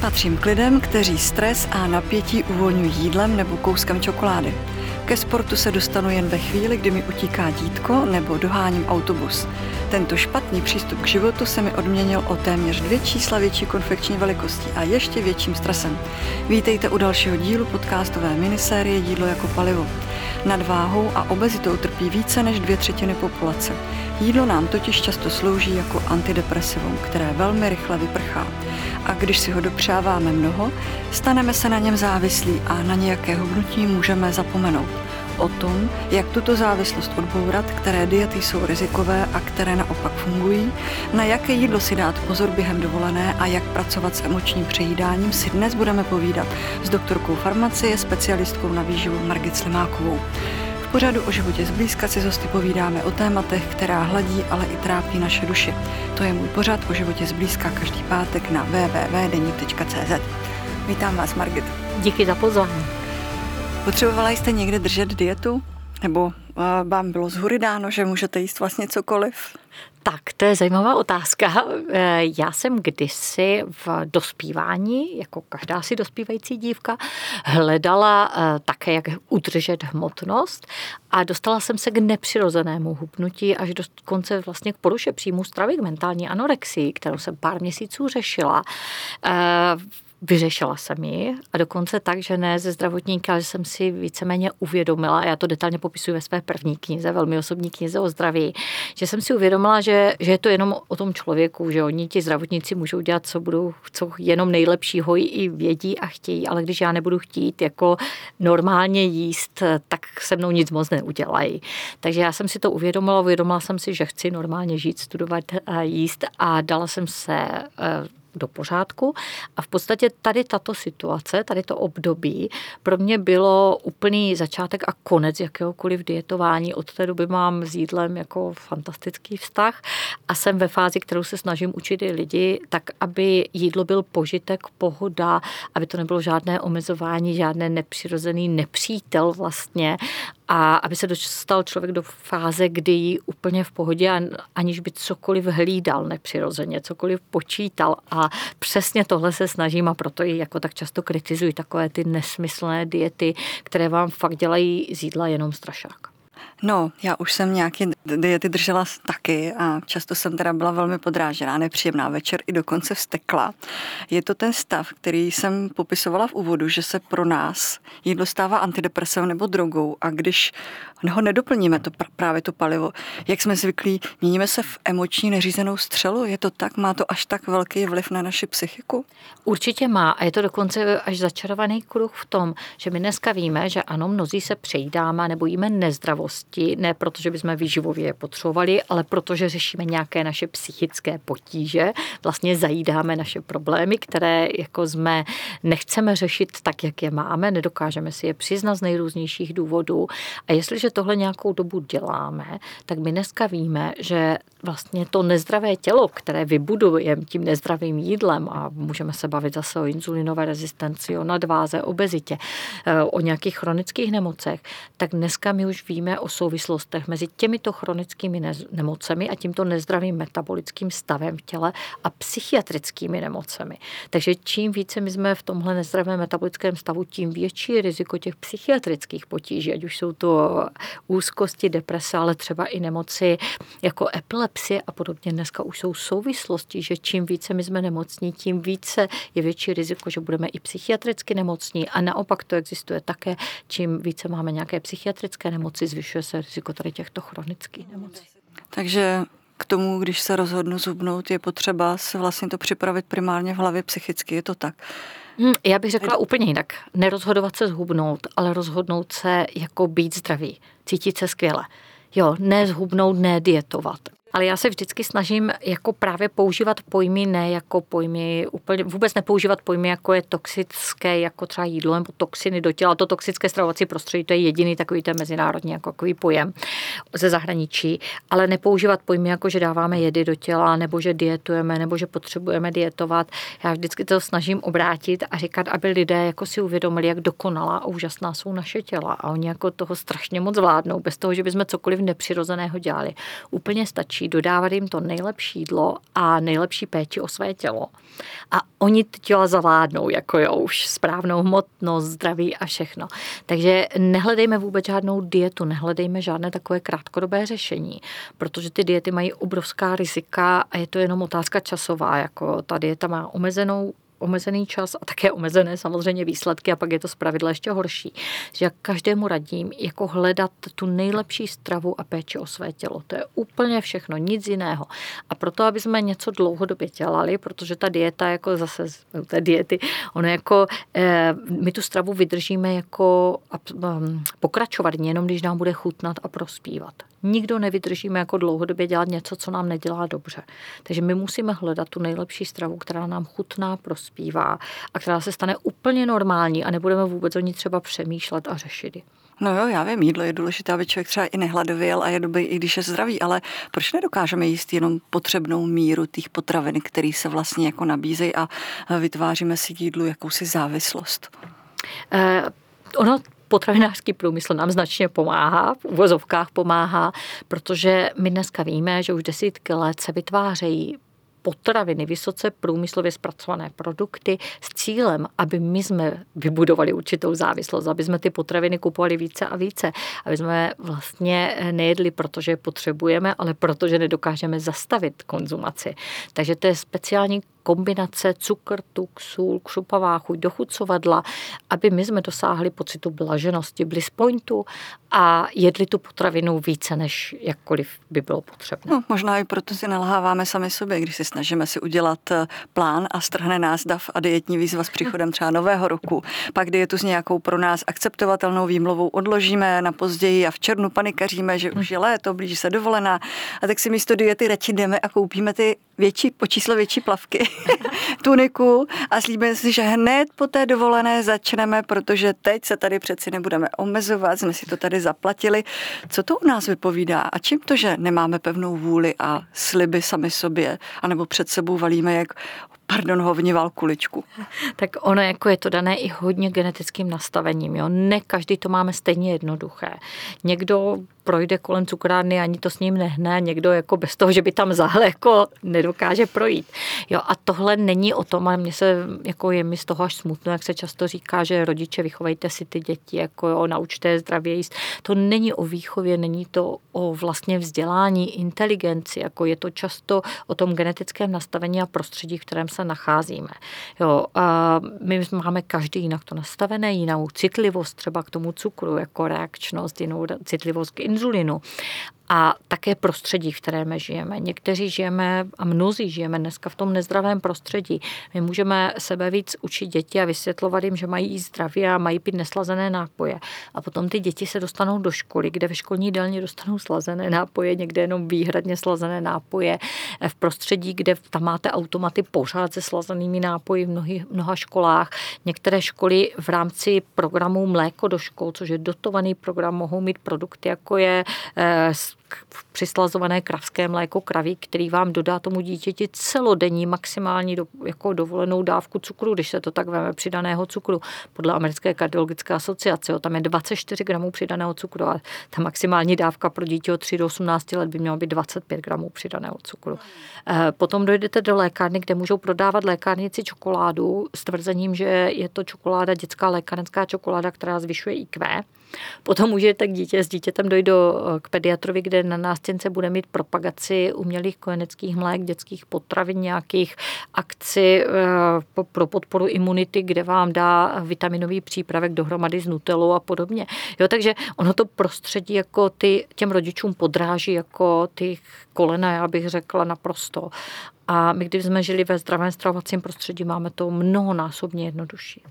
Patřím k lidem, kteří stres a napětí uvolňují jídlem nebo kouskem čokolády. Ke sportu se dostanu jen ve chvíli, kdy mi utíká dítko nebo doháním autobus. Tento špatný přístup k životu se mi odměnil o téměř dvě čísla větší konfekční velikosti a ještě větším stresem. Vítejte u dalšího dílu podcastové minisérie Jídlo jako palivo. Nadváhou a obezitou trpí více než dvě třetiny populace. Jídlo nám totiž často slouží jako antidepresivum, které velmi rychle vyprchá. A když si ho dopřáváme mnoho, staneme se na něm závislí a na nějaké hubnutí můžeme zapomenout. O tom, jak tuto závislost odbourat, které diety jsou rizikové a které naopak fungují, na jaké jídlo si dát pozor během dovolené a jak pracovat s emočním přejídáním, si dnes budeme povídat s doktorkou farmacie, specialistkou na výživu Margit Slimákovou pořadu o životě zblízka si zosty povídáme o tématech, která hladí, ale i trápí naše duši. To je můj pořad o životě zblízka každý pátek na www.denik.cz. Vítám vás, Margit. Díky za pozvání. Potřebovala jste někde držet dietu? Nebo uh, vám bylo zhury dáno, že můžete jíst vlastně cokoliv? Tak, to je zajímavá otázka. Eh, já jsem kdysi v dospívání, jako každá si dospívající dívka, hledala eh, také, jak udržet hmotnost a dostala jsem se k nepřirozenému hubnutí až do konce vlastně k poruše příjmu stravy, k mentální anorexii, kterou jsem pár měsíců řešila Vyřešila jsem ji a dokonce tak, že ne ze zdravotníka, že jsem si víceméně uvědomila, a já to detailně popisuji ve své první knize, velmi osobní knize o zdraví, že jsem si uvědomila, že, že je to jenom o tom člověku, že oni ti zdravotníci můžou dělat, co budou, co jenom nejlepšího i vědí a chtějí, ale když já nebudu chtít jako normálně jíst, tak se mnou nic moc neudělají. Takže já jsem si to uvědomila, uvědomila jsem si, že chci normálně žít, studovat, jíst a dala jsem se eh, do pořádku. A v podstatě tady tato situace, tady to období pro mě bylo úplný začátek a konec jakéhokoliv dietování. Od té doby mám s jídlem jako fantastický vztah a jsem ve fázi, kterou se snažím učit i lidi, tak aby jídlo byl požitek, pohoda, aby to nebylo žádné omezování, žádné nepřirozený nepřítel vlastně a aby se dostal člověk do fáze, kdy jí úplně v pohodě, aniž by cokoliv hlídal nepřirozeně, cokoliv počítal. A přesně tohle se snažím a proto ji jako tak často kritizuji takové ty nesmyslné diety, které vám fakt dělají z jídla jenom strašák. No, já už jsem nějaké diety držela taky a často jsem teda byla velmi podrážená, nepříjemná večer i dokonce vstekla. Je to ten stav, který jsem popisovala v úvodu, že se pro nás jídlo stává antidepresivem nebo drogou a když ho nedoplníme, to právě to palivo, jak jsme zvyklí, měníme se v emoční neřízenou střelu, je to tak, má to až tak velký vliv na naši psychiku? Určitě má a je to dokonce až začarovaný kruh v tom, že my dneska víme, že ano, mnozí se přejídáme nebo jíme nezdravost bolesti, ne proto, že bychom výživově potřebovali, ale protože řešíme nějaké naše psychické potíže, vlastně zajídáme naše problémy, které jako jsme nechceme řešit tak, jak je máme, nedokážeme si je přiznat z nejrůznějších důvodů. A jestliže tohle nějakou dobu děláme, tak my dneska víme, že vlastně to nezdravé tělo, které vybudujeme tím nezdravým jídlem a můžeme se bavit zase o inzulinové rezistenci, o nadváze, obezitě, eh, o nějakých chronických nemocech, tak dneska my už víme o souvislostech mezi těmito chronickými nemocemi a tímto nezdravým metabolickým stavem v těle a psychiatrickými nemocemi. Takže čím více my jsme v tomhle nezdravém metabolickém stavu, tím větší riziko těch psychiatrických potíží, ať už jsou to úzkosti, deprese, ale třeba i nemoci jako epilepsie a podobně. Dneska už jsou souvislosti, že čím více my jsme nemocní, tím více je větší riziko, že budeme i psychiatricky nemocní a naopak to existuje také, čím více máme nějaké psychiatrické nemoci, zvyšuje se riziko tady těchto chronických nemocí. Takže k tomu, když se rozhodnu zubnout, je potřeba se vlastně to připravit primárně v hlavě psychicky, je to tak? Hmm, já bych řekla úplně jinak. Nerozhodovat se zhubnout, ale rozhodnout se jako být zdravý, cítit se skvěle. Jo, ne zhubnout, ne dietovat. Ale já se vždycky snažím jako právě používat pojmy ne jako pojmy, úplně vůbec nepoužívat pojmy, jako je toxické, jako třeba jídlo nebo toxiny do těla. To toxické stravovací prostředí, to je jediný takový ten mezinárodní jako takový pojem ze zahraničí, ale nepoužívat pojmy jako, že dáváme jedy do těla, nebo že dietujeme, nebo že potřebujeme dietovat. Já vždycky to snažím obrátit a říkat, aby lidé jako si uvědomili, jak dokonalá a úžasná jsou naše těla a oni jako toho strašně moc vládnou, bez toho, že bychom cokoliv nepřirozeného dělali. Úplně stačí nejlepší, dodávat jim to nejlepší jídlo a nejlepší péči o své tělo. A oni ty těla zavládnou, jako jo, už správnou hmotnost, zdraví a všechno. Takže nehledejme vůbec žádnou dietu, nehledejme žádné takové krátkodobé řešení, protože ty diety mají obrovská rizika a je to jenom otázka časová, jako ta dieta má omezenou omezený čas a také omezené samozřejmě výsledky a pak je to zpravidla ještě horší. Že já každému radím jako hledat tu nejlepší stravu a péči o své tělo. To je úplně všechno, nic jiného. A proto, aby jsme něco dlouhodobě dělali, protože ta dieta jako zase, té diety, ono jako, eh, my tu stravu vydržíme jako um, pokračovat jenom, když nám bude chutnat a prospívat. Nikdo nevydržíme jako dlouhodobě dělat něco, co nám nedělá dobře. Takže my musíme hledat tu nejlepší stravu, která nám chutná, prospívá a která se stane úplně normální a nebudeme vůbec o ní třeba přemýšlet a řešit. No jo, já vím, jídlo je důležité, aby člověk třeba i nehladověl a je dobrý, i když je zdravý, ale proč nedokážeme jíst jenom potřebnou míru těch potravin, které se vlastně jako nabízejí a vytváříme si jídlu jakousi závislost? Eh, ono potravinářský průmysl nám značně pomáhá, v uvozovkách pomáhá, protože my dneska víme, že už desítky let se vytvářejí potraviny, vysoce průmyslově zpracované produkty s cílem, aby my jsme vybudovali určitou závislost, aby jsme ty potraviny kupovali více a více, aby jsme vlastně nejedli, protože je potřebujeme, ale protože nedokážeme zastavit konzumaci. Takže to je speciální kombinace cukr, tuk, sůl, křupavá chuť, dochucovadla, aby my jsme dosáhli pocitu blaženosti, bliss pointu a jedli tu potravinu více, než jakkoliv by bylo potřebné. No, možná i proto si nalháváme sami sobě, když si snažíme si udělat eh, plán a strhne nás dav a dietní výzva s příchodem třeba nového roku. Pak dietu s nějakou pro nás akceptovatelnou výmluvou odložíme na později a v červnu panikaříme, že už je léto, blíží se dovolená a tak si místo diety radši jdeme a koupíme ty větší, po číslo větší plavky, tuniku a slíbíme si, že hned po té dovolené začneme, protože teď se tady přeci nebudeme omezovat, jsme si to tady zaplatili. Co to u nás vypovídá a čím to, že nemáme pevnou vůli a sliby sami sobě, anebo před sebou valíme jak pardon, hovnival kuličku. Tak ono jako je to dané i hodně genetickým nastavením. Jo? Ne každý to máme stejně jednoduché. Někdo projde kolem cukrárny, ani to s ním nehne, někdo jako bez toho, že by tam zahle, jako nedokáže projít. Jo, a tohle není o tom, a mně se, jako je mi z toho až smutno, jak se často říká, že rodiče vychovejte si ty děti, jako jo, naučte je zdravě jíst. To není o výchově, není to o vlastně vzdělání, inteligenci, jako je to často o tom genetickém nastavení a prostředí, v kterém se nacházíme. Jo, a my máme každý jinak to nastavené, jinou citlivost třeba k tomu cukru, jako reakčnost, jinou citlivost k inzulinu ぞれの。A také prostředí, v kterém žijeme. Někteří žijeme a mnozí žijeme dneska v tom nezdravém prostředí. My můžeme sebe víc učit děti a vysvětlovat jim, že mají jíst zdravě a mají pít neslazené nápoje. A potom ty děti se dostanou do školy, kde ve školní jídelně dostanou slazené nápoje, někde jenom výhradně slazené nápoje. V prostředí, kde tam máte automaty pořád se slazenými nápoji v mnohy, mnoha školách. Některé školy v rámci programu Mléko do škol, což je dotovaný program, mohou mít produkty, jako je eh, přislazované kravské mléko kraví, který vám dodá tomu dítěti celodenní maximální do, jako dovolenou dávku cukru, když se to tak veme, přidaného cukru. Podle americké kardiologické asociace, jo, tam je 24 gramů přidaného cukru a ta maximální dávka pro dítě od 3 do 18 let by měla být 25 gramů přidaného cukru. Eh, potom dojdete do lékárny, kde můžou prodávat lékárnici čokoládu s tvrzením, že je to čokoláda, dětská lékárenská čokoláda, která zvyšuje IQ. Potom můžete k dítě s dítětem dojít do, k pediatrovi, kde na nástěnce bude mít propagaci umělých kojeneckých mlék, dětských potravin, nějakých akci eh, pro podporu imunity, kde vám dá vitaminový přípravek dohromady s nutelou a podobně. Jo, takže ono to prostředí jako ty, těm rodičům podráží jako ty kolena, já bych řekla naprosto. A my, když jsme žili ve zdravém stravovacím prostředí, máme to mnohonásobně jednodušší.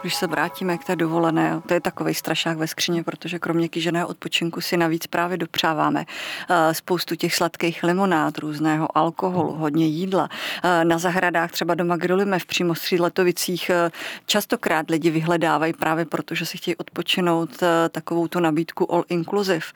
Když se vrátíme k té dovolené, to je takový strašák ve skříně, protože kromě kýženého odpočinku si navíc právě dopřáváme eh, spoustu těch sladkých limonád, různého alkoholu, hodně jídla. Eh, na zahradách třeba doma v přímo Letovicích. Eh, častokrát lidi vyhledávají právě proto, že si chtějí odpočinout takovou tu nabídku all inclusive.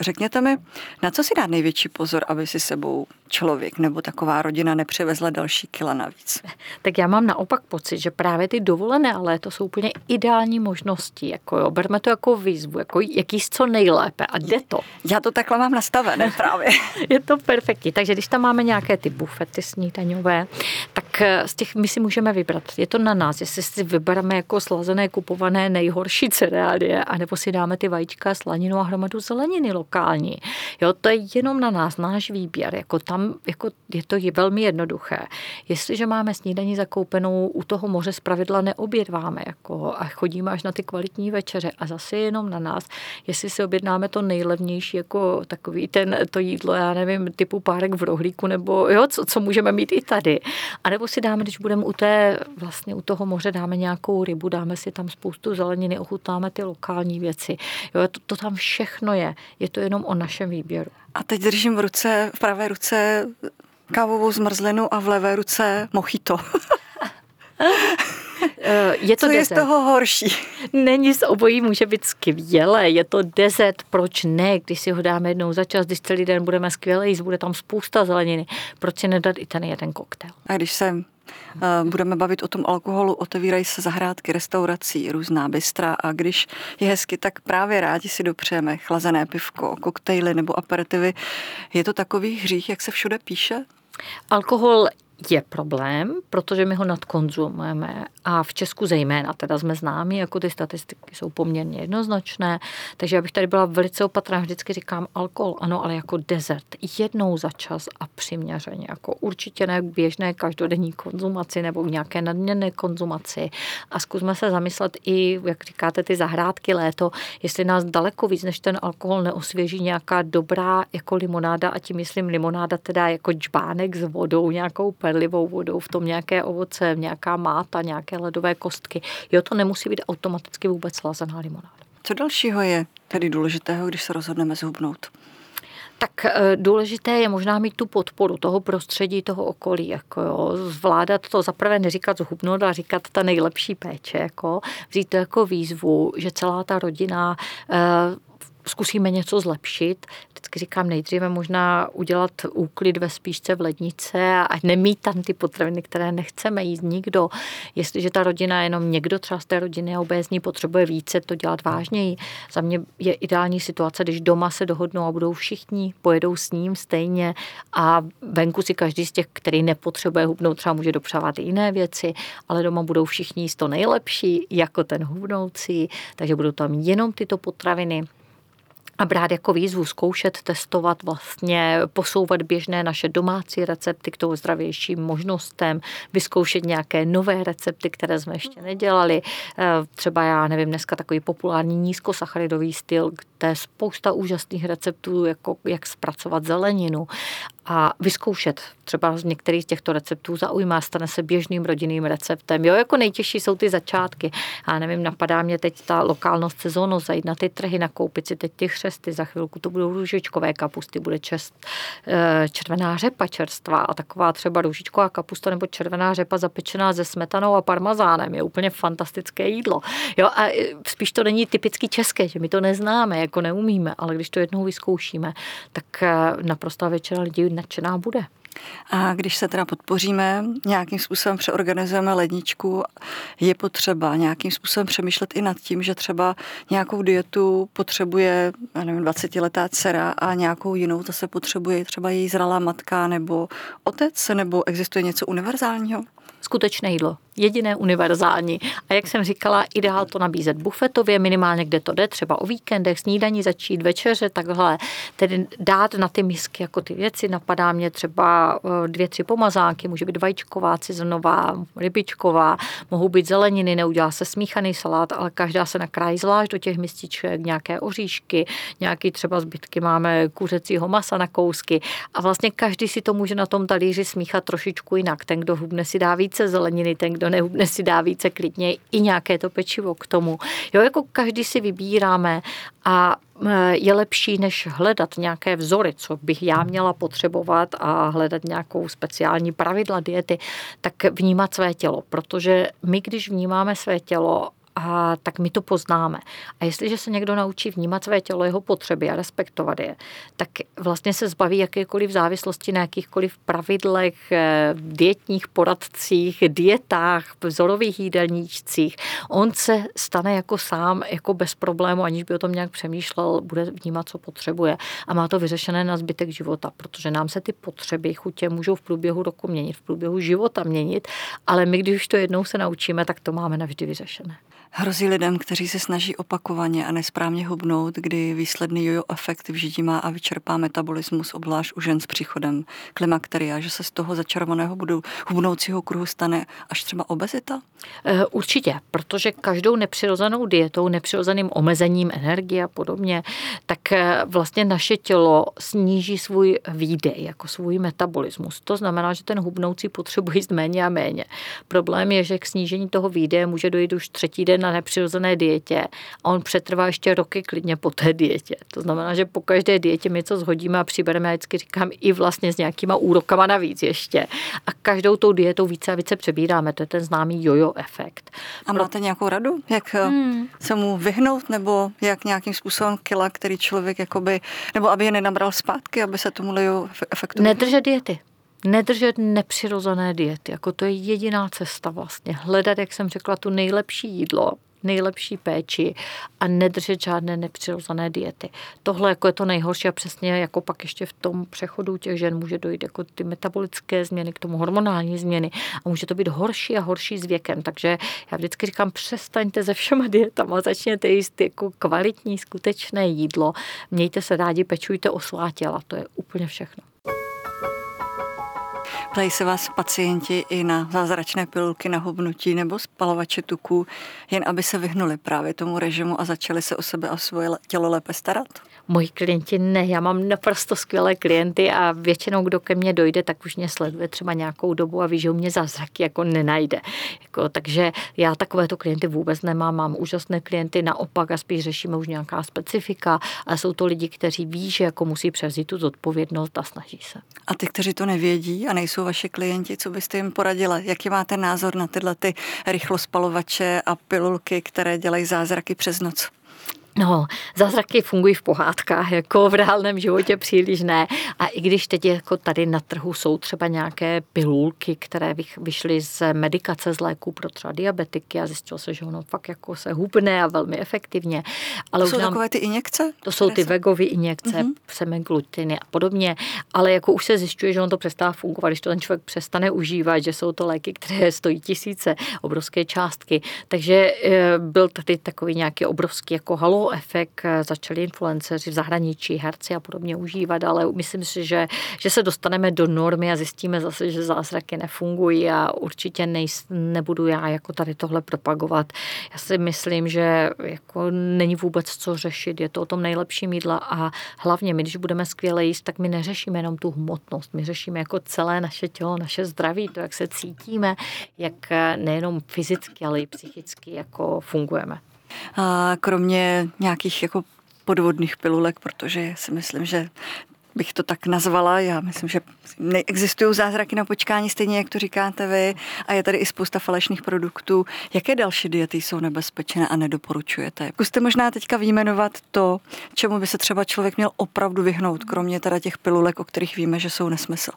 Řekněte mi, na co si dát největší pozor, aby si sebou člověk nebo taková rodina nepřevezla další kila navíc? Tak já mám naopak pocit, že právě ty dovolené dovolené, ale to jsou úplně ideální možnosti. Jako jo, berme to jako výzvu, jako jak jíst co nejlépe a jde to. Já to takhle mám nastavené právě. je to perfektní. Takže když tam máme nějaké ty bufety snídaňové, tak eh, z těch my si můžeme vybrat. Je to na nás, jestli si vybereme jako slazené, kupované nejhorší cereálie, anebo si dáme ty vajíčka, slaninu a hromadu zeleniny lokální. Jo, to je jenom na nás, náš výběr. Jako tam jako je to je velmi jednoduché. Jestliže máme snídaní zakoupenou u toho moře pravidla neobědváme jako, a chodíme až na ty kvalitní večeře a zase jenom na nás, jestli si objednáme to nejlevnější jako takový ten, to jídlo, já nevím, typu párek v rohlíku nebo jo, co, co můžeme mít i tady. A nebo si dáme, když budeme u té, vlastně u toho moře dáme nějakou rybu, dáme si tam spoustu zeleniny, ochutnáme ty lokální věci. Jo, to, to tam všechno je. Je to jenom o našem výběru. A teď držím v ruce, v pravé ruce kávovou zmrzlinu a v levé ruce mochito. Eh, je to Co je z toho horší? Není z obojí, může být skvělé. Je to dezert, proč ne? Když si ho dáme jednou za čas, když celý den budeme skvěle jíst, bude tam spousta zeleniny. Proč si nedat i ten jeden koktejl? A když se uh, budeme bavit o tom alkoholu, otevírají se zahrádky restaurací, různá bystra a když je hezky, tak právě rádi si dopřejeme chlazené pivko, koktejly nebo aperitivy. Je to takový hřích, jak se všude píše? Alkohol je problém, protože my ho nadkonzumujeme a v Česku zejména teda jsme známi, jako ty statistiky jsou poměrně jednoznačné, takže já bych tady byla velice opatrná, vždycky říkám alkohol, ano, ale jako dezert, jednou za čas a přiměřeně, jako určitě ne běžné každodenní konzumaci nebo nějaké nadměrné konzumaci. A zkusme se zamyslet i, jak říkáte, ty zahrádky léto, jestli nás daleko víc než ten alkohol neosvěží nějaká dobrá jako limonáda a tím myslím limonáda teda jako čbánek s vodou, nějakou perlivou vodou, v tom nějaké ovoce, nějaká máta, nějaké ledové kostky. Jo, to nemusí být automaticky vůbec slazená limonáda. Co dalšího je tedy důležitého, když se rozhodneme zhubnout? Tak eh, důležité je možná mít tu podporu toho prostředí, toho okolí. Jako jo. Zvládat to zaprvé neříkat zhubnout, a říkat ta nejlepší péče. Jako. Vzít to jako výzvu, že celá ta rodina eh, zkusíme něco zlepšit. Vždycky říkám nejdříve možná udělat úklid ve spíšce v lednice a nemít tam ty potraviny, které nechceme jíst nikdo. Jestliže ta rodina, jenom někdo třeba z té rodiny a obézní potřebuje více, to dělat vážněji. Za mě je ideální situace, když doma se dohodnou a budou všichni, pojedou s ním stejně a venku si každý z těch, který nepotřebuje hubnout, třeba může dopřávat i jiné věci, ale doma budou všichni jíst to nejlepší, jako ten hubnoucí, takže budou tam jenom tyto potraviny a brát jako výzvu, zkoušet, testovat, vlastně posouvat běžné naše domácí recepty k tomu zdravějším možnostem, vyzkoušet nějaké nové recepty, které jsme ještě nedělali. Eh, třeba já nevím, dneska takový populární nízkosacharidový styl, kde je spousta úžasných receptů, jako jak zpracovat zeleninu a vyzkoušet. Třeba z některých z těchto receptů zaujmá, stane se běžným rodinným receptem. Jo, jako nejtěžší jsou ty začátky. A nevím, napadá mě teď ta lokálnost sezónu, zajít na ty trhy, nakoupit si teď ty chřesty, za chvilku to budou růžičkové kapusty, bude čest, eh, červená řepa čerstvá a taková třeba růžičková kapusta nebo červená řepa zapečená se smetanou a parmazánem. Je úplně fantastické jídlo. Jo, a eh, spíš to není typicky české, že my to neznáme, jako neumíme, ale když to jednou vyzkoušíme, tak eh, naprosto většina lidí nadšená bude. A když se teda podpoříme, nějakým způsobem přeorganizujeme ledničku, je potřeba nějakým způsobem přemýšlet i nad tím, že třeba nějakou dietu potřebuje, já nevím, 20-letá dcera a nějakou jinou zase potřebuje třeba její zralá matka nebo otec, nebo existuje něco univerzálního? skutečné jídlo. Jediné univerzální. A jak jsem říkala, ideál to nabízet bufetově, minimálně kde to jde, třeba o víkendech, snídaní začít, večeře, takhle. Tedy dát na ty misky jako ty věci. Napadá mě třeba eh, dvě, tři pomazánky, může být vajíčková, cizonová, rybičková, mohou být zeleniny, neudělá se smíchaný salát, ale každá se nakrájí zvlášť do těch mističek, nějaké oříšky, nějaký třeba zbytky máme kuřecího masa na kousky a vlastně každý si to může na tom talíři smíchat trošičku jinak. Ten, kdo hubne, si dá více zeleniny, ten, kdo nehubne, si dá více klidně i nějaké to pečivo k tomu. Jo, jako každý si vybíráme a e, je lepší, než hledat nějaké vzory, co bych já měla potřebovat a hledat nějakou speciální pravidla diety, tak vnímat své tělo. Protože my, když vnímáme své tělo a tak my to poznáme. A jestliže se někdo naučí vnímat své tělo, jeho potřeby a respektovat je, tak vlastně se zbaví jakékoliv závislosti na jakýchkoliv pravidlech, eh, dietních poradcích, dietách, vzorových jídelníčcích. On se stane jako sám, jako bez problému, aniž by o tom nějak přemýšlel, bude vnímat, co potřebuje a má to vyřešené na zbytek života, protože nám se ty potřeby, chutě můžou v průběhu roku měnit, v průběhu života měnit, ale my, když to jednou se naučíme, tak to máme navždy vyřešené. Hrozí lidem, kteří se snaží opakovaně a nesprávně hubnout, kdy výsledný jojo efekt v žití má a vyčerpá metabolismus, obzvlášť u žen s příchodem klimakteria, že se z toho začarovaného budu, hubnoucího kruhu stane až třeba obezita? Eh, určitě, protože každou nepřirozenou dietou, nepřirozeným omezením energie a podobně, tak eh, vlastně naše tělo sníží svůj výdej, jako svůj metabolismus. To znamená, že ten hubnoucí potřebuje jíst méně a méně. Problém je, že k snížení toho výdeje může dojít už třetí den na nepřirozené dietě a on přetrvá ještě roky klidně po té dietě. To znamená, že po každé dietě my co zhodíme a přibereme, já vždycky říkám, i vlastně s nějakýma úrokama navíc ještě. A každou tou dietou více a více přebíráme. To je ten známý jojo efekt. A máte nějakou radu, jak eh, hmm. se mu vyhnout, nebo jak nějakým způsobem kila, který člověk jakoby, nebo aby je nenabral zpátky, aby se tomu jojo efektu Nedržet diety nedržet nepřirozené diety. Jako to je jediná cesta vlastně. Hledat, jak jsem řekla, tu nejlepší jídlo, nejlepší péči a nedržet žádné nepřirozené diety. Tohle jako je to nejhorší a přesně jako pak ještě v tom přechodu těch žen může dojít jako ty metabolické změny, k tomu hormonální změny a může to být horší a horší s věkem. Takže já vždycky říkám, přestaňte se všema dietama, začněte jíst jako kvalitní, skutečné jídlo, mějte se rádi, pečujte o svá těla, to je úplně všechno. Ptají se vás pacienti i na zázračné pilulky na hubnutí nebo spalovače tuků, jen aby se vyhnuli právě tomu režimu a začali se o sebe a svoje tělo lépe starat? Moji klienti ne, já mám naprosto skvělé klienty a většinou, kdo ke mně dojde, tak už mě sleduje třeba nějakou dobu a ví, že u mě zázraky jako nenajde. Jako, takže já takovéto klienty vůbec nemám, mám úžasné klienty naopak a spíš řešíme už nějaká specifika, a jsou to lidi, kteří ví, že jako musí převzít tu zodpovědnost a snaží se. A ty, kteří to nevědí a nejsou vaše klienti, co byste jim poradila? Jaký máte názor na tyhle ty rychlospalovače a pilulky, které dělají zázraky přes noc? No, zázraky fungují v pohádkách, jako v reálném životě příliš ne. A i když teď jako tady na trhu jsou třeba nějaké pilulky, které vyšly z medikace z léků pro třeba diabetiky a zjistilo se, že ono fakt jako se hubne a velmi efektivně. Ale to jsou nám, takové ty injekce? To jsou ty vegové injekce, mm-hmm. semaglutiny a podobně, ale jako už se zjišťuje, že on to přestává fungovat, když to ten člověk přestane užívat, že jsou to léky, které stojí tisíce, obrovské částky. Takže eh, byl tady takový nějaký obrovský jako halo efekt eh, začali influenceři v zahraničí, herci a podobně užívat, ale myslím si, že, že se dostaneme do normy a zjistíme zase, že zázraky nefungují a určitě nej, nebudu já jako tady tohle propagovat. Já si myslím, že jako není vůbec co řešit, je to o tom nejlepším jídla a hlavně my, když budeme skvěle jíst, tak my neřešíme jenom tu hmotnost, my řešíme jako celé naše tělo, naše zdraví, to, jak se cítíme, jak eh, nejenom fyzicky, ale i psychicky jako fungujeme. A kromě nějakých jako podvodných pilulek, protože si myslím, že bych to tak nazvala. Já myslím, že neexistují zázraky na počkání, stejně jak to říkáte vy, a je tady i spousta falešných produktů. Jaké další diety jsou nebezpečné a nedoporučujete? Zkuste možná teďka výjmenovat to, čemu by se třeba člověk měl opravdu vyhnout, kromě teda těch pilulek, o kterých víme, že jsou nesmysl.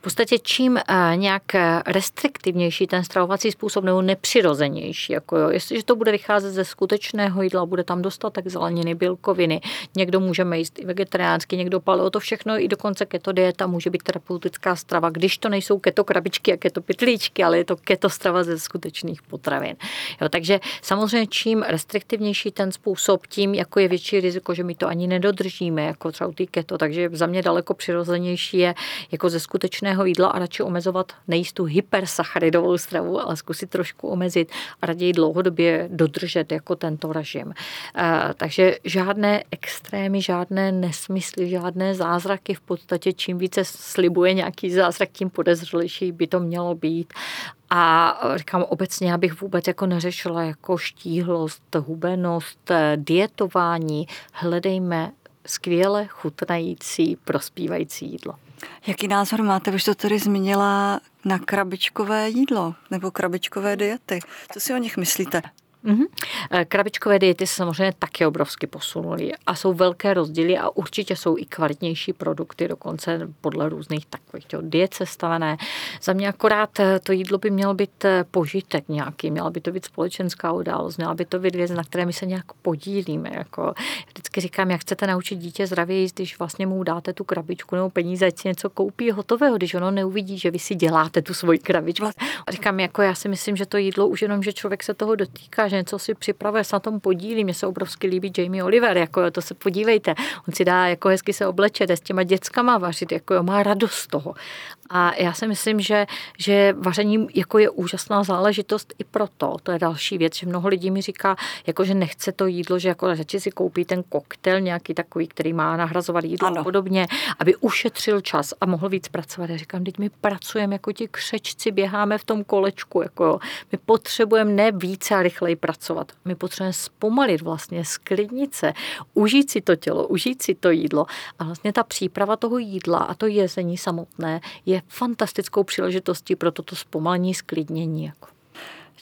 V podstatě čím eh, nějak restriktivnější ten stravovací způsob nebo nepřirozenější, jako jo, jestliže to bude vycházet ze skutečného jídla, bude tam dostatek zeleniny, bílkoviny, někdo může jíst i vegetariánsky, někdo paleo, to všechno i dokonce keto dieta může být terapeutická strava, když to nejsou keto krabičky a keto pytlíčky, ale je to keto strava ze skutečných potravin. Jo, takže samozřejmě čím restriktivnější ten způsob, tím jako je větší riziko, že my to ani nedodržíme, jako třeba ty keto, takže za mě daleko přirozenější je jako ze skutečného běžného jídla a radši omezovat nejistou hypersacharidovou stravu, ale zkusit trošku omezit a raději dlouhodobě dodržet jako tento režim. Eh, takže žádné extrémy, žádné nesmysly, žádné zázraky. V podstatě čím více slibuje nějaký zázrak, tím podezřelější by to mělo být. A říkám obecně, abych vůbec jako neřešila jako štíhlost, hubenost, eh, dietování. Hledejme skvěle chutnající, prospívající jídlo. Jaký názor máte, už to tady zmínila, na krabičkové jídlo nebo krabičkové diety? Co si o nich myslíte? Mm-hmm. Krabičkové diety se samozřejmě taky obrovsky posunuly a jsou velké rozdíly a určitě jsou i kvalitnější produkty, dokonce podle různých takových těho, diet sestavené. Za mě akorát eh, to jídlo by mělo být eh, požitek nějaký, měla by to být společenská událost, měla by to být věc, na které my se nějak podílíme. Jako, vždycky říkám, jak chcete naučit dítě zdravě jíst, když vlastně mu dáte tu krabičku nebo peníze, ať si něco koupí hotového, když ono neuvidí, že vy si děláte tu svoji krabičku. A říkám, jako já si myslím, že to jídlo už jenom, že člověk se toho dotýká, že něco si připravuje, se na tom podílí. Mně se obrovsky líbí Jamie Oliver, jako to se podívejte. On si dá jako hezky se obleče, jde s těma dětskama vařit, jako jo, má radost z toho. A já si myslím, že, že vaření jako je úžasná záležitost i proto. To je další věc, že mnoho lidí mi říká, jako že nechce to jídlo, že jako radši si koupí ten koktel nějaký takový, který má nahrazovat jídlo ano. a podobně, aby ušetřil čas a mohl víc pracovat. Já říkám, teď my pracujeme jako ti křečci, běháme v tom kolečku, jako jo. My potřebujeme ne více a rychleji pracovat. My potřebujeme zpomalit vlastně, sklidnit se, užít si to tělo, užít si to jídlo. A vlastně ta příprava toho jídla a to jezení samotné je fantastickou příležitostí pro toto zpomalení, sklidnění. Jako.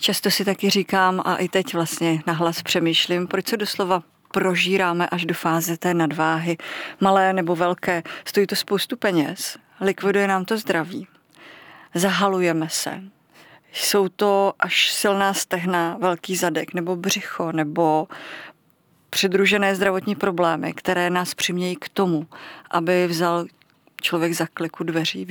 Často si taky říkám a i teď vlastně nahlas přemýšlím, proč se doslova prožíráme až do fáze té nadváhy, malé nebo velké. Stojí to spoustu peněz, likviduje nám to zdraví, zahalujeme se. Jsou to až silná stehna, velký zadek nebo břicho nebo přidružené zdravotní problémy, které nás přimějí k tomu, aby vzal člověk za kliku dveří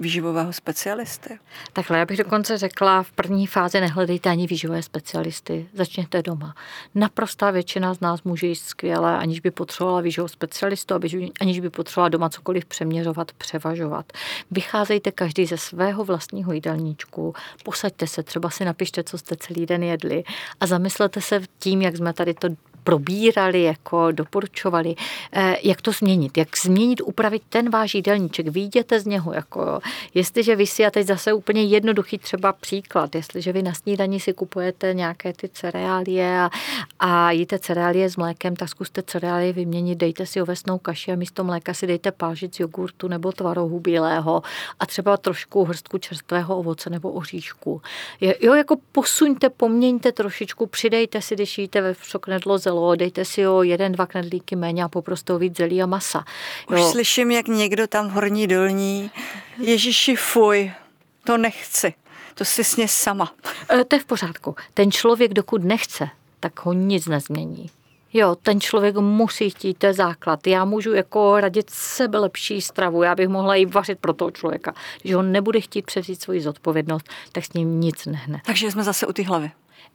výživového specialisty? Takhle, já bych dokonce řekla, v první fázi nehledejte ani výživové specialisty, začněte doma. Naprostá většina z nás může jíst skvěle, aniž by potřebovala výživovou specialistu, aniž by potřebovala doma cokoliv přeměřovat, převažovat. Vycházejte každý ze svého vlastního jídelníčku, posaďte se, třeba si napište, co jste celý den jedli a zamyslete se tím, jak jsme tady to probírali, jako doporučovali, eh, jak to změnit, jak změnit, upravit ten váš jídelníček, výjděte z něho, jako jestliže vy si, a teď zase úplně jednoduchý třeba příklad, jestliže vy na snídani si kupujete nějaké ty cereálie a, a jíte cereálie s mlékem, tak zkuste cereálie vyměnit, dejte si ovesnou kaši a místo mléka si dejte pážic jogurtu nebo tvarohu bílého a třeba trošku hrstku čerstvého ovoce nebo oříšku. Jo, jako posuňte, poměňte trošičku, přidejte si, když jíte ve všoknedlo zelo, dejte si ho jeden, dva knedlíky méně a poprostu víc zelí a masa. Jo. Už slyším, jak někdo tam horní dolní, Ježíši fuj, to nechci, to si sně sama. E, to je v pořádku. Ten člověk, dokud nechce, tak ho nic nezmění. Jo, ten člověk musí chtít, to je základ. Já můžu jako radit sebe lepší stravu, já bych mohla i vařit pro toho člověka. Když on nebude chtít převzít svoji zodpovědnost, tak s ním nic nehne. Takže jsme zase u ty hlavy.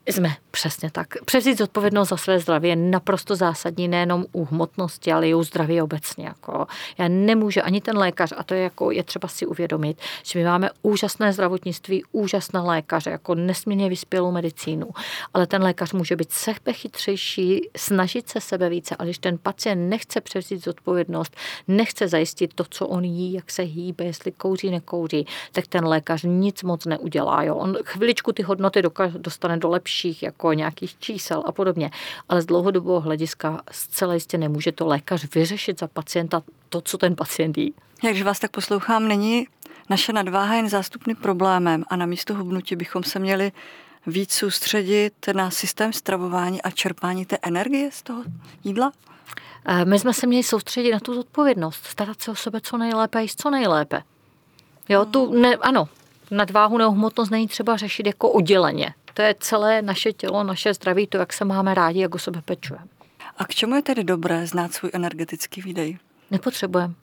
Jsme, přesně tak. Převzít zodpovědnost za své zdraví je naprosto zásadní nejenom u hmotnosti, ale i u zdraví obecně. Jako. Já nemůžu ani ten lékař, a to je, jako, je třeba si uvědomit, že my máme úžasné zdravotnictví, úžasné lékaře, jako nesmírně vyspělou medicínu, ale ten lékař může být sebechytřejší, snažit se sebe více, ale když ten pacient nechce převzít zodpovědnost, nechce zajistit to, co on jí, jak se hýbe, jestli kouří, nekouří, tak ten lékař nic moc neudělá. Jo. On chviličku ty hodnoty dostane do lepší lepších jako nějakých čísel a podobně. Ale z dlouhodobého hlediska zcela jistě nemůže to lékař vyřešit za pacienta to, co ten pacient jí. Jakže vás tak poslouchám, není naše nadváha jen zástupným problémem a na místo hubnutí bychom se měli víc soustředit na systém stravování a čerpání té energie z toho jídla? My jsme se měli soustředit na tu zodpovědnost, starat se o sebe co nejlépe a jíst co nejlépe. Jo, tu ne, ano, nadváhu nebo hmotnost není třeba řešit jako odděleně. To je celé naše tělo, naše zdraví, to, jak se máme rádi, jak o sebe pečujeme. A k čemu je tedy dobré znát svůj energetický výdej? Nepotřebujeme.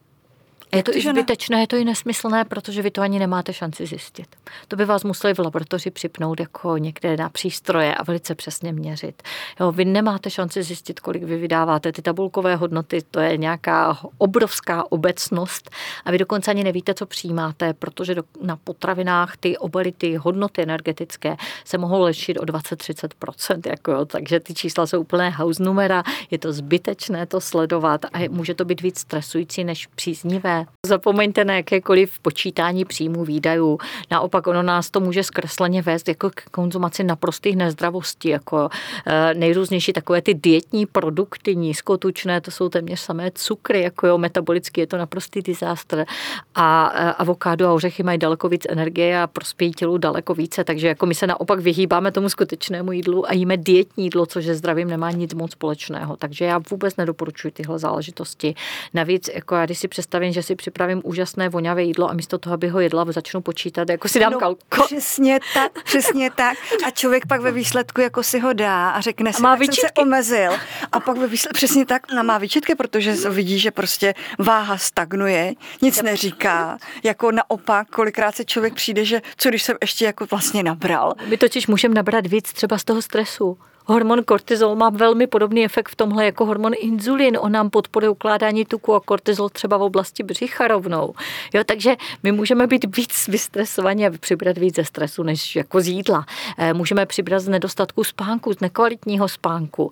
Je to i zbytečné, je to i nesmyslné, protože vy to ani nemáte šanci zjistit. To by vás museli v laboratoři připnout jako někde na přístroje a velice přesně měřit. Jo, vy nemáte šanci zjistit, kolik vy vydáváte. Ty tabulkové hodnoty, to je nějaká obrovská obecnost a vy dokonce ani nevíte, co přijímáte, protože do, na potravinách ty obaly, ty hodnoty energetické se mohou lečit o 20-30%. Jako jo, takže ty čísla jsou úplné house numera, je to zbytečné to sledovat a může to být víc stresující než příznivé Zapomeňte na jakékoliv počítání příjmů výdajů. Naopak ono nás to může zkresleně vést jako k konzumaci naprostých nezdravostí, jako eh, nejrůznější takové ty dietní produkty nízkotučné, to jsou téměř samé cukry, jako jo, metabolicky je to naprostý disaster. A eh, avokádo a ořechy mají daleko víc energie a prospějí tělu daleko více, takže jako my se naopak vyhýbáme tomu skutečnému jídlu a jíme dietní jídlo, což se zdravím nemá nic moc společného. Takže já vůbec nedoporučuji tyhle záležitosti. Navíc, jako já když si představím, že si připravím úžasné voňavé jídlo a místo toho, aby ho jedla, začnu počítat, jako si dám no, kalko. Přesně tak, přesně tak. A člověk pak ve výsledku jako si ho dá a řekne si, a má tak jsem se omezil. A pak ve výsledku přesně tak na má výčitky, protože vidí, že prostě váha stagnuje, nic neříká. Jako naopak, kolikrát se člověk přijde, že co když jsem ještě jako vlastně nabral. My totiž můžeme nabrat víc třeba z toho stresu. Hormon kortizol má velmi podobný efekt v tomhle jako hormon inzulin. On nám podporuje ukládání tuku a kortizol třeba v oblasti břicha rovnou. Jo, takže my můžeme být víc vystresovaní a přibrat víc ze stresu než jako z jídla. Eh, můžeme přibrat z nedostatku spánku, z nekvalitního spánku.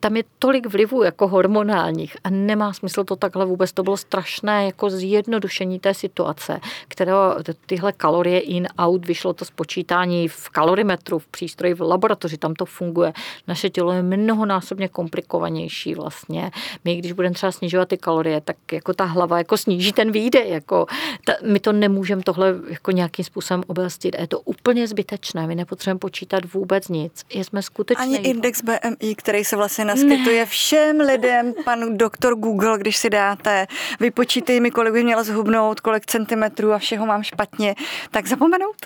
Tam je tolik vlivů jako hormonálních a nemá smysl to takhle vůbec. To bylo strašné jako zjednodušení té situace, kterého tyhle kalorie in, out, vyšlo to spočítání v kalorimetru, v přístroji v laboratoři, tam to funguje naše tělo je mnohonásobně komplikovanější vlastně. My, když budeme třeba snižovat ty kalorie, tak jako ta hlava jako sníží ten výdej. Jako ta, my to nemůžeme tohle jako nějakým způsobem obelstit. Je to úplně zbytečné. My nepotřebujeme počítat vůbec nic. Jsme skutečně... Ani index BMI, který se vlastně naskytuje ne. všem lidem, pan doktor Google, když si dáte, vypočítej mi, kolik by měla zhubnout, kolik centimetrů a všeho mám špatně, tak zapomenout?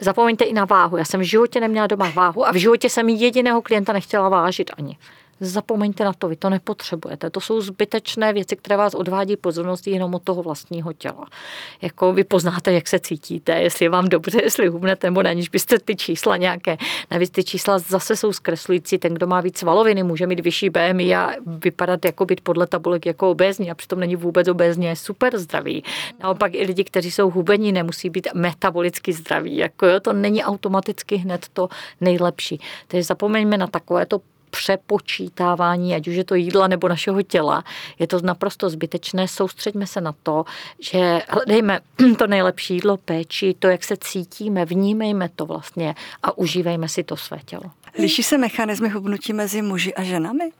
Zapomeňte i na váhu. Já jsem v životě neměla doma váhu a v životě jsem jediného klienta nechtěla vážit ani. Zapomeňte na to, vy to nepotřebujete. To jsou zbytečné věci, které vás odvádí pozornost jenom od toho vlastního těla. Jako vy poznáte, jak se cítíte, jestli je vám dobře, jestli hubnete nebo aniž byste ty čísla nějaké. Navíc ty čísla zase jsou zkreslující. Ten, kdo má víc svaloviny, může mít vyšší BMI a vypadat jako být podle tabulek jako obézní a přitom není vůbec obézní, je super zdravý. Naopak i lidi, kteří jsou hubení, nemusí být metabolicky zdraví. Jako jo, to není automaticky hned to nejlepší. Takže zapomeňme na takovéto přepočítávání, ať už je to jídla nebo našeho těla. Je to naprosto zbytečné. Soustředíme se na to, že hledejme to nejlepší jídlo, péči, to, jak se cítíme, vnímejme to vlastně a užívejme si to své tělo. Liší se mechanizmy hubnutí mezi muži a ženami?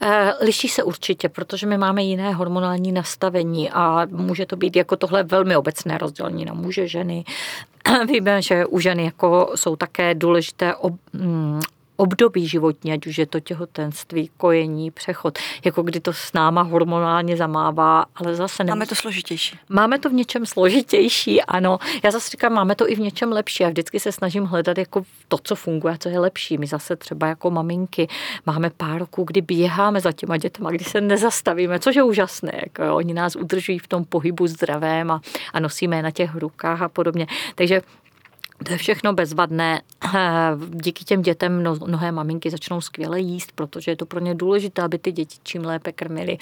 Eh, liší se určitě, protože my máme jiné hormonální nastavení a může to být jako tohle velmi obecné rozdělení na muže, ženy. Víme, že u ženy jako jsou také důležité ob, mm, období životní, ať už je to těhotenství, kojení, přechod, jako kdy to s náma hormonálně zamává, ale zase nemusí. Máme to složitější. Máme to v něčem složitější, ano. Já zase říkám, máme to i v něčem lepší a vždycky se snažím hledat jako to, co funguje a co je lepší. My zase třeba jako maminky máme pár roků, kdy běháme za těma dětma, kdy se nezastavíme, což je úžasné. Jako jo. Oni nás udržují v tom pohybu zdravém a, a nosíme je na těch rukách a podobně. Takže to je všechno bezvadné. Díky těm dětem mnohé maminky začnou skvěle jíst, protože je to pro ně důležité, aby ty děti čím lépe krmily.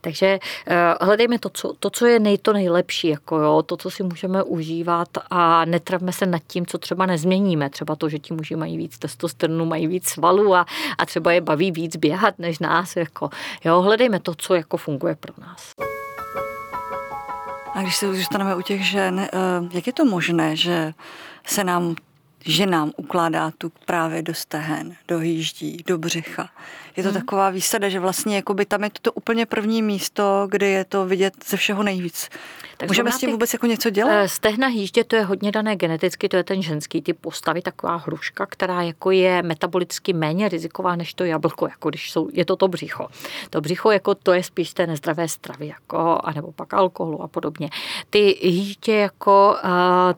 Takže eh, hledejme to, co, to, co je nej, to nejlepší, jako jo, to, co si můžeme užívat a netravme se nad tím, co třeba nezměníme. Třeba to, že ti muži mají víc testosteronu, mají víc svalů a, a třeba je baví víc běhat než nás. Jako, jo, hledejme to, co jako funguje pro nás. A když se zůstaneme u těch žen, eh, jak je to možné, že se nám ženám ukládá tu právě do stehen, do hýždí, do břicha. Je to hmm. taková výsada, že vlastně jakoby tam je to úplně první místo, kde je to vidět ze všeho nejvíc. Tak Můžeme s tím vůbec jako něco dělat? Eh, stehna hýždě, to je hodně dané geneticky, to je ten ženský typ postavy, taková hruška, která jako je metabolicky méně riziková než to jablko, jako když jsou, je to to břicho. To břicho jako to je spíš té nezdravé stravy, jako, anebo pak alkoholu a podobně. Ty hýždě jako uh,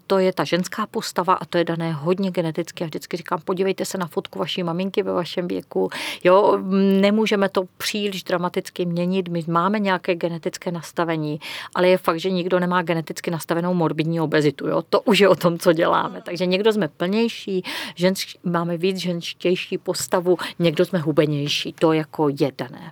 to je ta ženská postava a to je dané hodně geneticky. Já vždycky říkám, podívejte se na fotku vaší maminky ve vašem věku. Jo, nemůžeme to příliš dramaticky měnit. My máme nějaké genetické nastavení, ale je fakt, že nikdo nemá geneticky nastavenou morbidní obezitu. Jo? To už je o tom, co děláme. Takže někdo jsme plnější, žensk, máme víc ženštější postavu, někdo jsme hubenější. To jako je dané.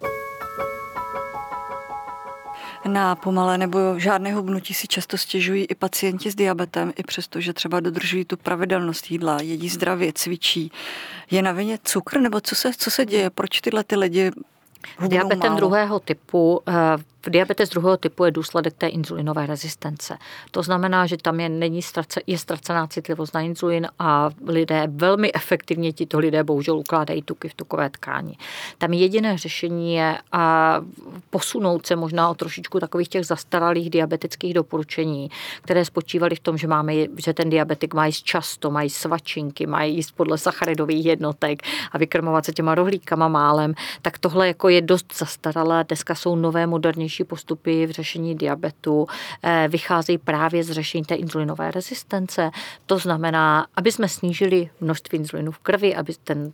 Na pomalé nebo žádné hubnutí si často stěžují i pacienti s diabetem, i přesto, že třeba dodržují tu pravidelnost jídla, jedí zdravě, cvičí. Je na vině cukr nebo co se, co se děje? Proč tyhle ty lidi s diabetem málo. druhého typu eh, Diabetes druhého typu je důsledek té inzulinové rezistence. To znamená, že tam je, není ztrace, je ztracená citlivost na inzulin a lidé velmi efektivně, tito lidé bohužel ukládají tuky v tukové tkáni. Tam jediné řešení je a posunout se možná o trošičku takových těch zastaralých diabetických doporučení, které spočívaly v tom, že máme, že ten diabetik má jíst často, mají svačinky, mají jíst podle sacharidových jednotek a vykrmovat se těma rohlíkama málem, tak tohle jako je dost zastaralé. Dneska jsou nové, modernější postupy v řešení diabetu, eh, vycházejí právě z řešení té inzulinové rezistence. To znamená, aby jsme snížili množství inzulinu v krvi, aby ten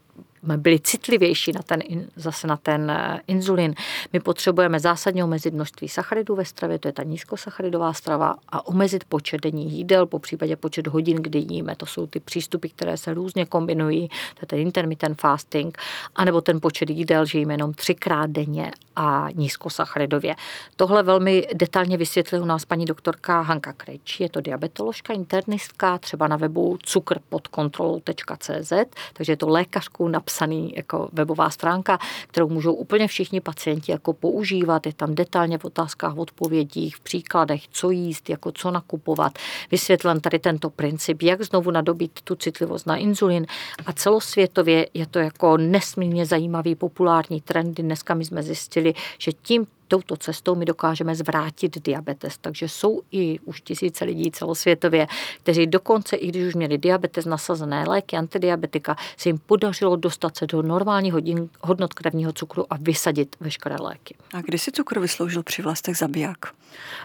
byli citlivější na ten, zase na ten eh, inzulin. My potřebujeme zásadně omezit množství sacharidů ve stravě, to je ta nízkosacharidová strava, a omezit počet denních jídel, po případě počet hodin, kdy jíme. To jsou ty přístupy, které se různě kombinují, to je ten intermittent fasting, anebo ten počet jídel, že jíme jenom třikrát denně a nízkosacharidově. Tohle velmi detailně vysvětlila u nás paní doktorka Hanka Krejč. Je to diabetoložka, internistka, třeba na webu cukr pod kontrolou.cz, takže je to lékařkou napsaný jako webová stránka, kterou můžou úplně všichni pacienti jako používat. Je tam detailně v otázkách, odpovědích, v příkladech, co jíst, jako co nakupovat. Vysvětlen tady tento princip, jak znovu nadobít tu citlivost na inzulin a celosvětově je to jako nesmírně zajímavý populární trendy. Dneska my jsme zjistili, že tím touto cestou my dokážeme zvrátit diabetes. Takže jsou i už tisíce lidí celosvětově, kteří dokonce, i když už měli diabetes, nasazené léky, antidiabetika, se jim podařilo dostat se do normální hodin, hodnot krevního cukru a vysadit veškeré léky. A kdy si cukr vysloužil při vlastech zabiják?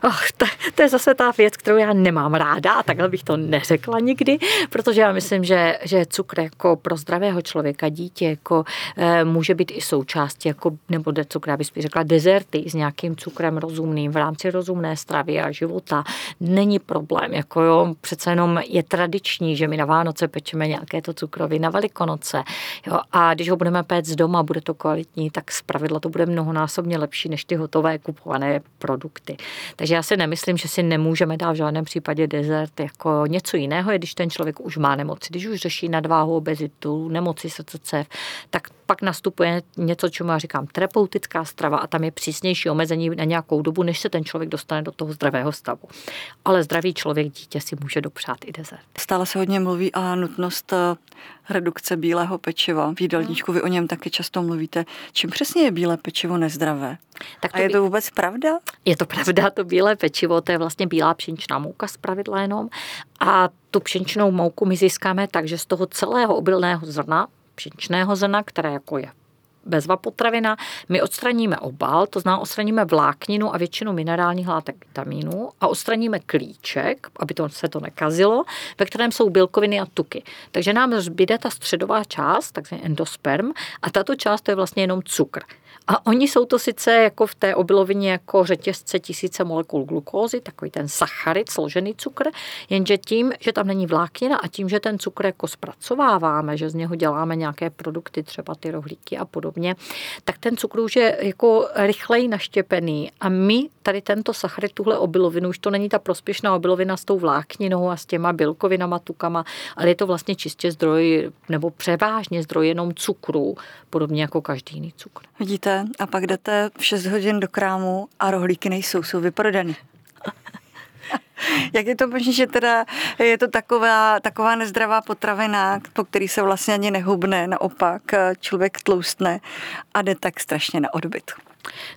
Oh, to, to je zase ta věc, kterou já nemám ráda a takhle bych to neřekla nikdy, protože já myslím, že, že cukr jako pro zdravého člověka, dítě, jako e, může být i součástí, jako, nebo cukr, já bych řekla, dezerty s nějakým cukrem rozumným v rámci rozumné stravy a života není problém. Jako jo, přece jenom je tradiční, že my na Vánoce pečeme nějaké to cukroví, na Velikonoce. Jo, a když ho budeme péct doma, bude to kvalitní, tak zpravidla to bude mnohonásobně lepší než ty hotové kupované produkty. Takže já si nemyslím, že si nemůžeme dát v žádném případě dezert jako něco jiného, je, když ten člověk už má nemoci, když už řeší nadváhu, obezitu, nemoci srdce, tak pak nastupuje něco, čemu já říkám terapeutická strava a tam je přísnější omezení na nějakou dobu, než se ten člověk dostane do toho zdravého stavu. Ale zdravý člověk dítě si může dopřát i dezert. Stále se hodně mluví o nutnost eh, redukce bílého pečiva. V jídelníčku vy o něm taky často mluvíte. Čím přesně je bílé pečivo nezdravé? Tak to a je to vůbec pravda? Je to pravda, to bílé pečivo, to je vlastně bílá pšeničná mouka z pravidla jenom. A tu pšeničnou mouku my získáme tak, že z toho celého obilného zrna, pšeničného zrna, které jako je bezva potravina, my odstraníme obal, to znamená odstraníme vlákninu a většinu minerálních látek vitamínů a odstraníme klíček, aby to, se to nekazilo, ve kterém jsou bílkoviny a tuky. Takže nám zbyde ta středová část, takzvaný endosperm, a tato část to je vlastně jenom cukr. A oni jsou to sice jako v té obilovině jako řetězce tisíce molekul glukózy, takový ten sacharid, složený cukr, jenže tím, že tam není vláknina a tím, že ten cukr jako zpracováváme, že z něho děláme nějaké produkty, třeba ty rohlíky a podobně, tak ten cukr už je jako rychleji naštěpený a my tady tento sacharid, tuhle obilovinu, už to není ta prospěšná obilovina s tou vlákninou a s těma bílkovinama, tukama, ale je to vlastně čistě zdroj nebo převážně zdroj jenom cukru, podobně jako každý jiný cukr. Vidíte, a pak jdete v 6 hodin do krámu a rohlíky nejsou, jsou vyprodaný. Jak je to možné, že teda je to taková, taková nezdravá potravina, po který se vlastně ani nehubne, naopak člověk tloustne a jde tak strašně na odbyt.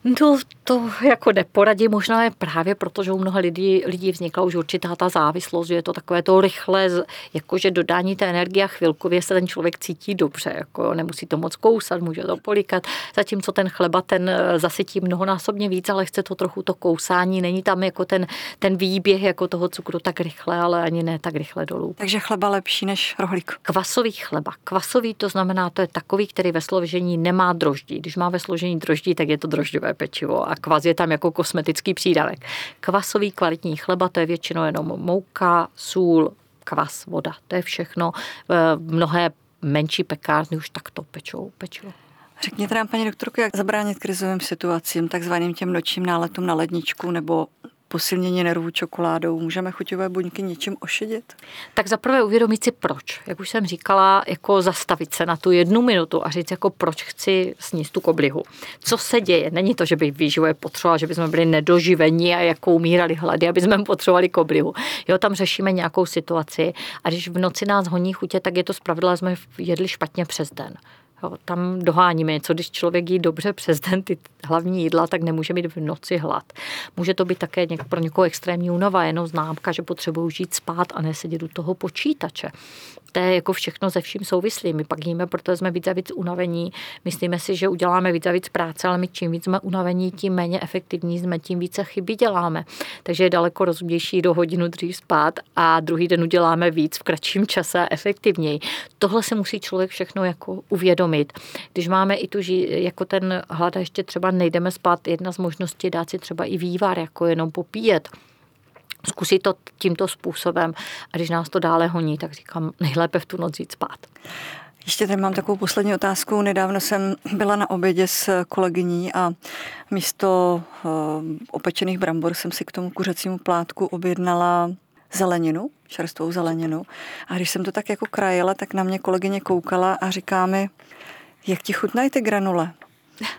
No to jako neporadí, možná je právě proto, že u mnoha lidí, lidí vznikla už určitá ta závislost, že je to takové to rychlé, jakože dodání té energie a chvilkově se ten člověk cítí dobře, jako nemusí to moc kousat, může to polikat, zatímco ten chleba ten eh, zasytí mnohonásobně víc, ale chce to trochu to kousání, není tam jako ten, ten výběh jako toho cukru tak rychle, ale ani ne tak rychle dolů. Takže chleba lepší než rohlík. Kvasový chleba. Kvasový to znamená, to je takový, který ve složení nemá droždí. Když má ve složení droždí, tak je to drožďové pečivo a kvas je tam jako kosmetický přídavek. Kvasový kvalitní chleba, to je většinou jenom mouka, sůl, kvas, voda. To je všechno. E, mnohé menší pekárny už takto pečou pečivo. Řekněte nám, paní doktorko, jak zabránit krizovým situacím, takzvaným těm nočním náletům na ledničku nebo posilnění nervů čokoládou. Můžeme chuťové buňky něčím ošidit? Tak zaprvé uvědomit si proč. Jak už jsem říkala, jako zastavit se na tu jednu minutu a říct, jako proč chci sníst tu koblihu. Co se děje? Není to, že by výživové potřebovala, že bychom byli nedoživení a jako umírali hlady, aby jsme potřebovali koblihu. Jo, tam řešíme nějakou situaci a když v noci nás honí chutě, tak je to zpravidla, jsme jedli špatně přes den. Jo, tam doháníme něco, když člověk jí dobře přes den ty hlavní jídla, tak nemůže mít v noci hlad. Může to být také pro někoho extrémní únava, jenom známka, že potřebují žít spát a nesedět u toho počítače to je jako všechno ze vším souvislí. My pak jíme, protože jsme víc a víc unavení. Myslíme si, že uděláme víc a víc práce, ale my čím víc jsme unavení, tím méně efektivní jsme, tím více chyby děláme. Takže je daleko rozumnější do hodinu dřív spát a druhý den uděláme víc v kratším čase a efektivněji. Tohle se musí člověk všechno jako uvědomit. Když máme i tu, jako ten hlad ještě třeba nejdeme spát, jedna z možností je dát si třeba i vývar, jako jenom popíjet zkusit to tímto způsobem a když nás to dále honí, tak říkám, nejlépe v tu noc jít spát. Ještě tady mám takovou poslední otázku. Nedávno jsem byla na obědě s kolegyní a místo uh, opečených brambor jsem si k tomu kuřecímu plátku objednala zeleninu, čerstvou zeleninu. A když jsem to tak jako krajela, tak na mě kolegyně koukala a říká mi, jak ti chutnají ty granule?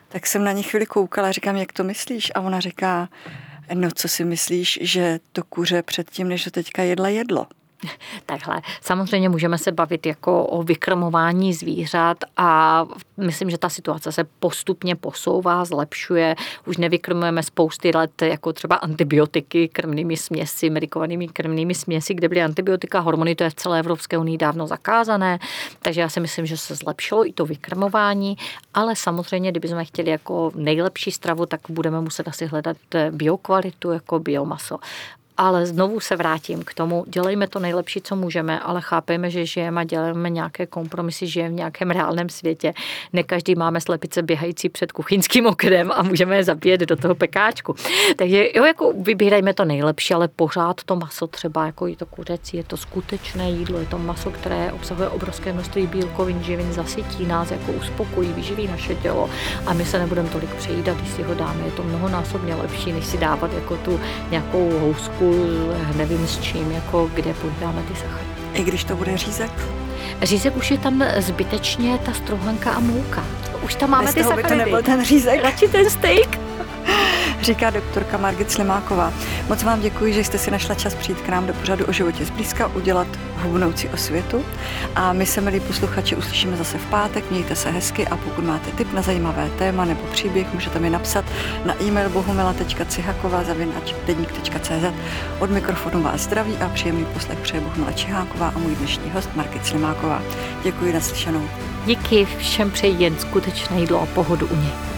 Tak jsem na ně chvíli koukala říkám, jak to myslíš? A ona říká, No co si myslíš, že to kuře předtím, než to teďka jedla jedlo? Takhle. Samozřejmě můžeme se bavit jako o vykrmování zvířat a myslím, že ta situace se postupně posouvá, zlepšuje. Už nevykrmujeme spousty let jako třeba antibiotiky, krmnými směsi, medikovanými krmnými směsi, kde byly antibiotika, hormony, to je v celé Evropské unii dávno zakázané. Takže já si myslím, že se zlepšilo i to vykrmování, ale samozřejmě, kdybychom chtěli jako nejlepší stravu, tak budeme muset asi hledat biokvalitu jako biomaso. Ale znovu se vrátím k tomu, dělejme to nejlepší, co můžeme, ale chápejme, že žijeme a děláme nějaké kompromisy, žijeme v nějakém reálném světě. Ne každý máme slepice běhající před kuchyňským oknem a můžeme je zabíjet do toho pekáčku. Takže jo, jako vybírejme to nejlepší, ale pořád to maso třeba, jako je to kuřecí, je to skutečné jídlo, je to maso, které obsahuje obrovské množství bílkovin, živin, zasytí nás, jako uspokojí, vyživí naše tělo a my se nebudeme tolik přejídat, když si ho dáme. Je to mnohonásobně lepší, než si dávat jako tu nějakou housku trošku nevím s čím, jako kde podáme ty sachary. I když to bude řízek? Řízek už je tam zbytečně ta strouhanka a mouka. Už tam máme Bez ty sacharidy. by to nebyl ten řízek. Radši ten steak říká doktorka Margit Slimáková. Moc vám děkuji, že jste si našla čas přijít k nám do pořadu o životě zblízka, udělat hubnoucí osvětu. A my se, milí posluchači, uslyšíme zase v pátek. Mějte se hezky a pokud máte tip na zajímavé téma nebo příběh, můžete mi napsat na e-mail bohumila.cihaková Od mikrofonu vás zdraví a příjemný poslech přeje Bohumila Čiháková a můj dnešní host Margit Slimáková. Děkuji naslyšenou. Díky všem přeji jen skutečné jídlo a pohodu u něj.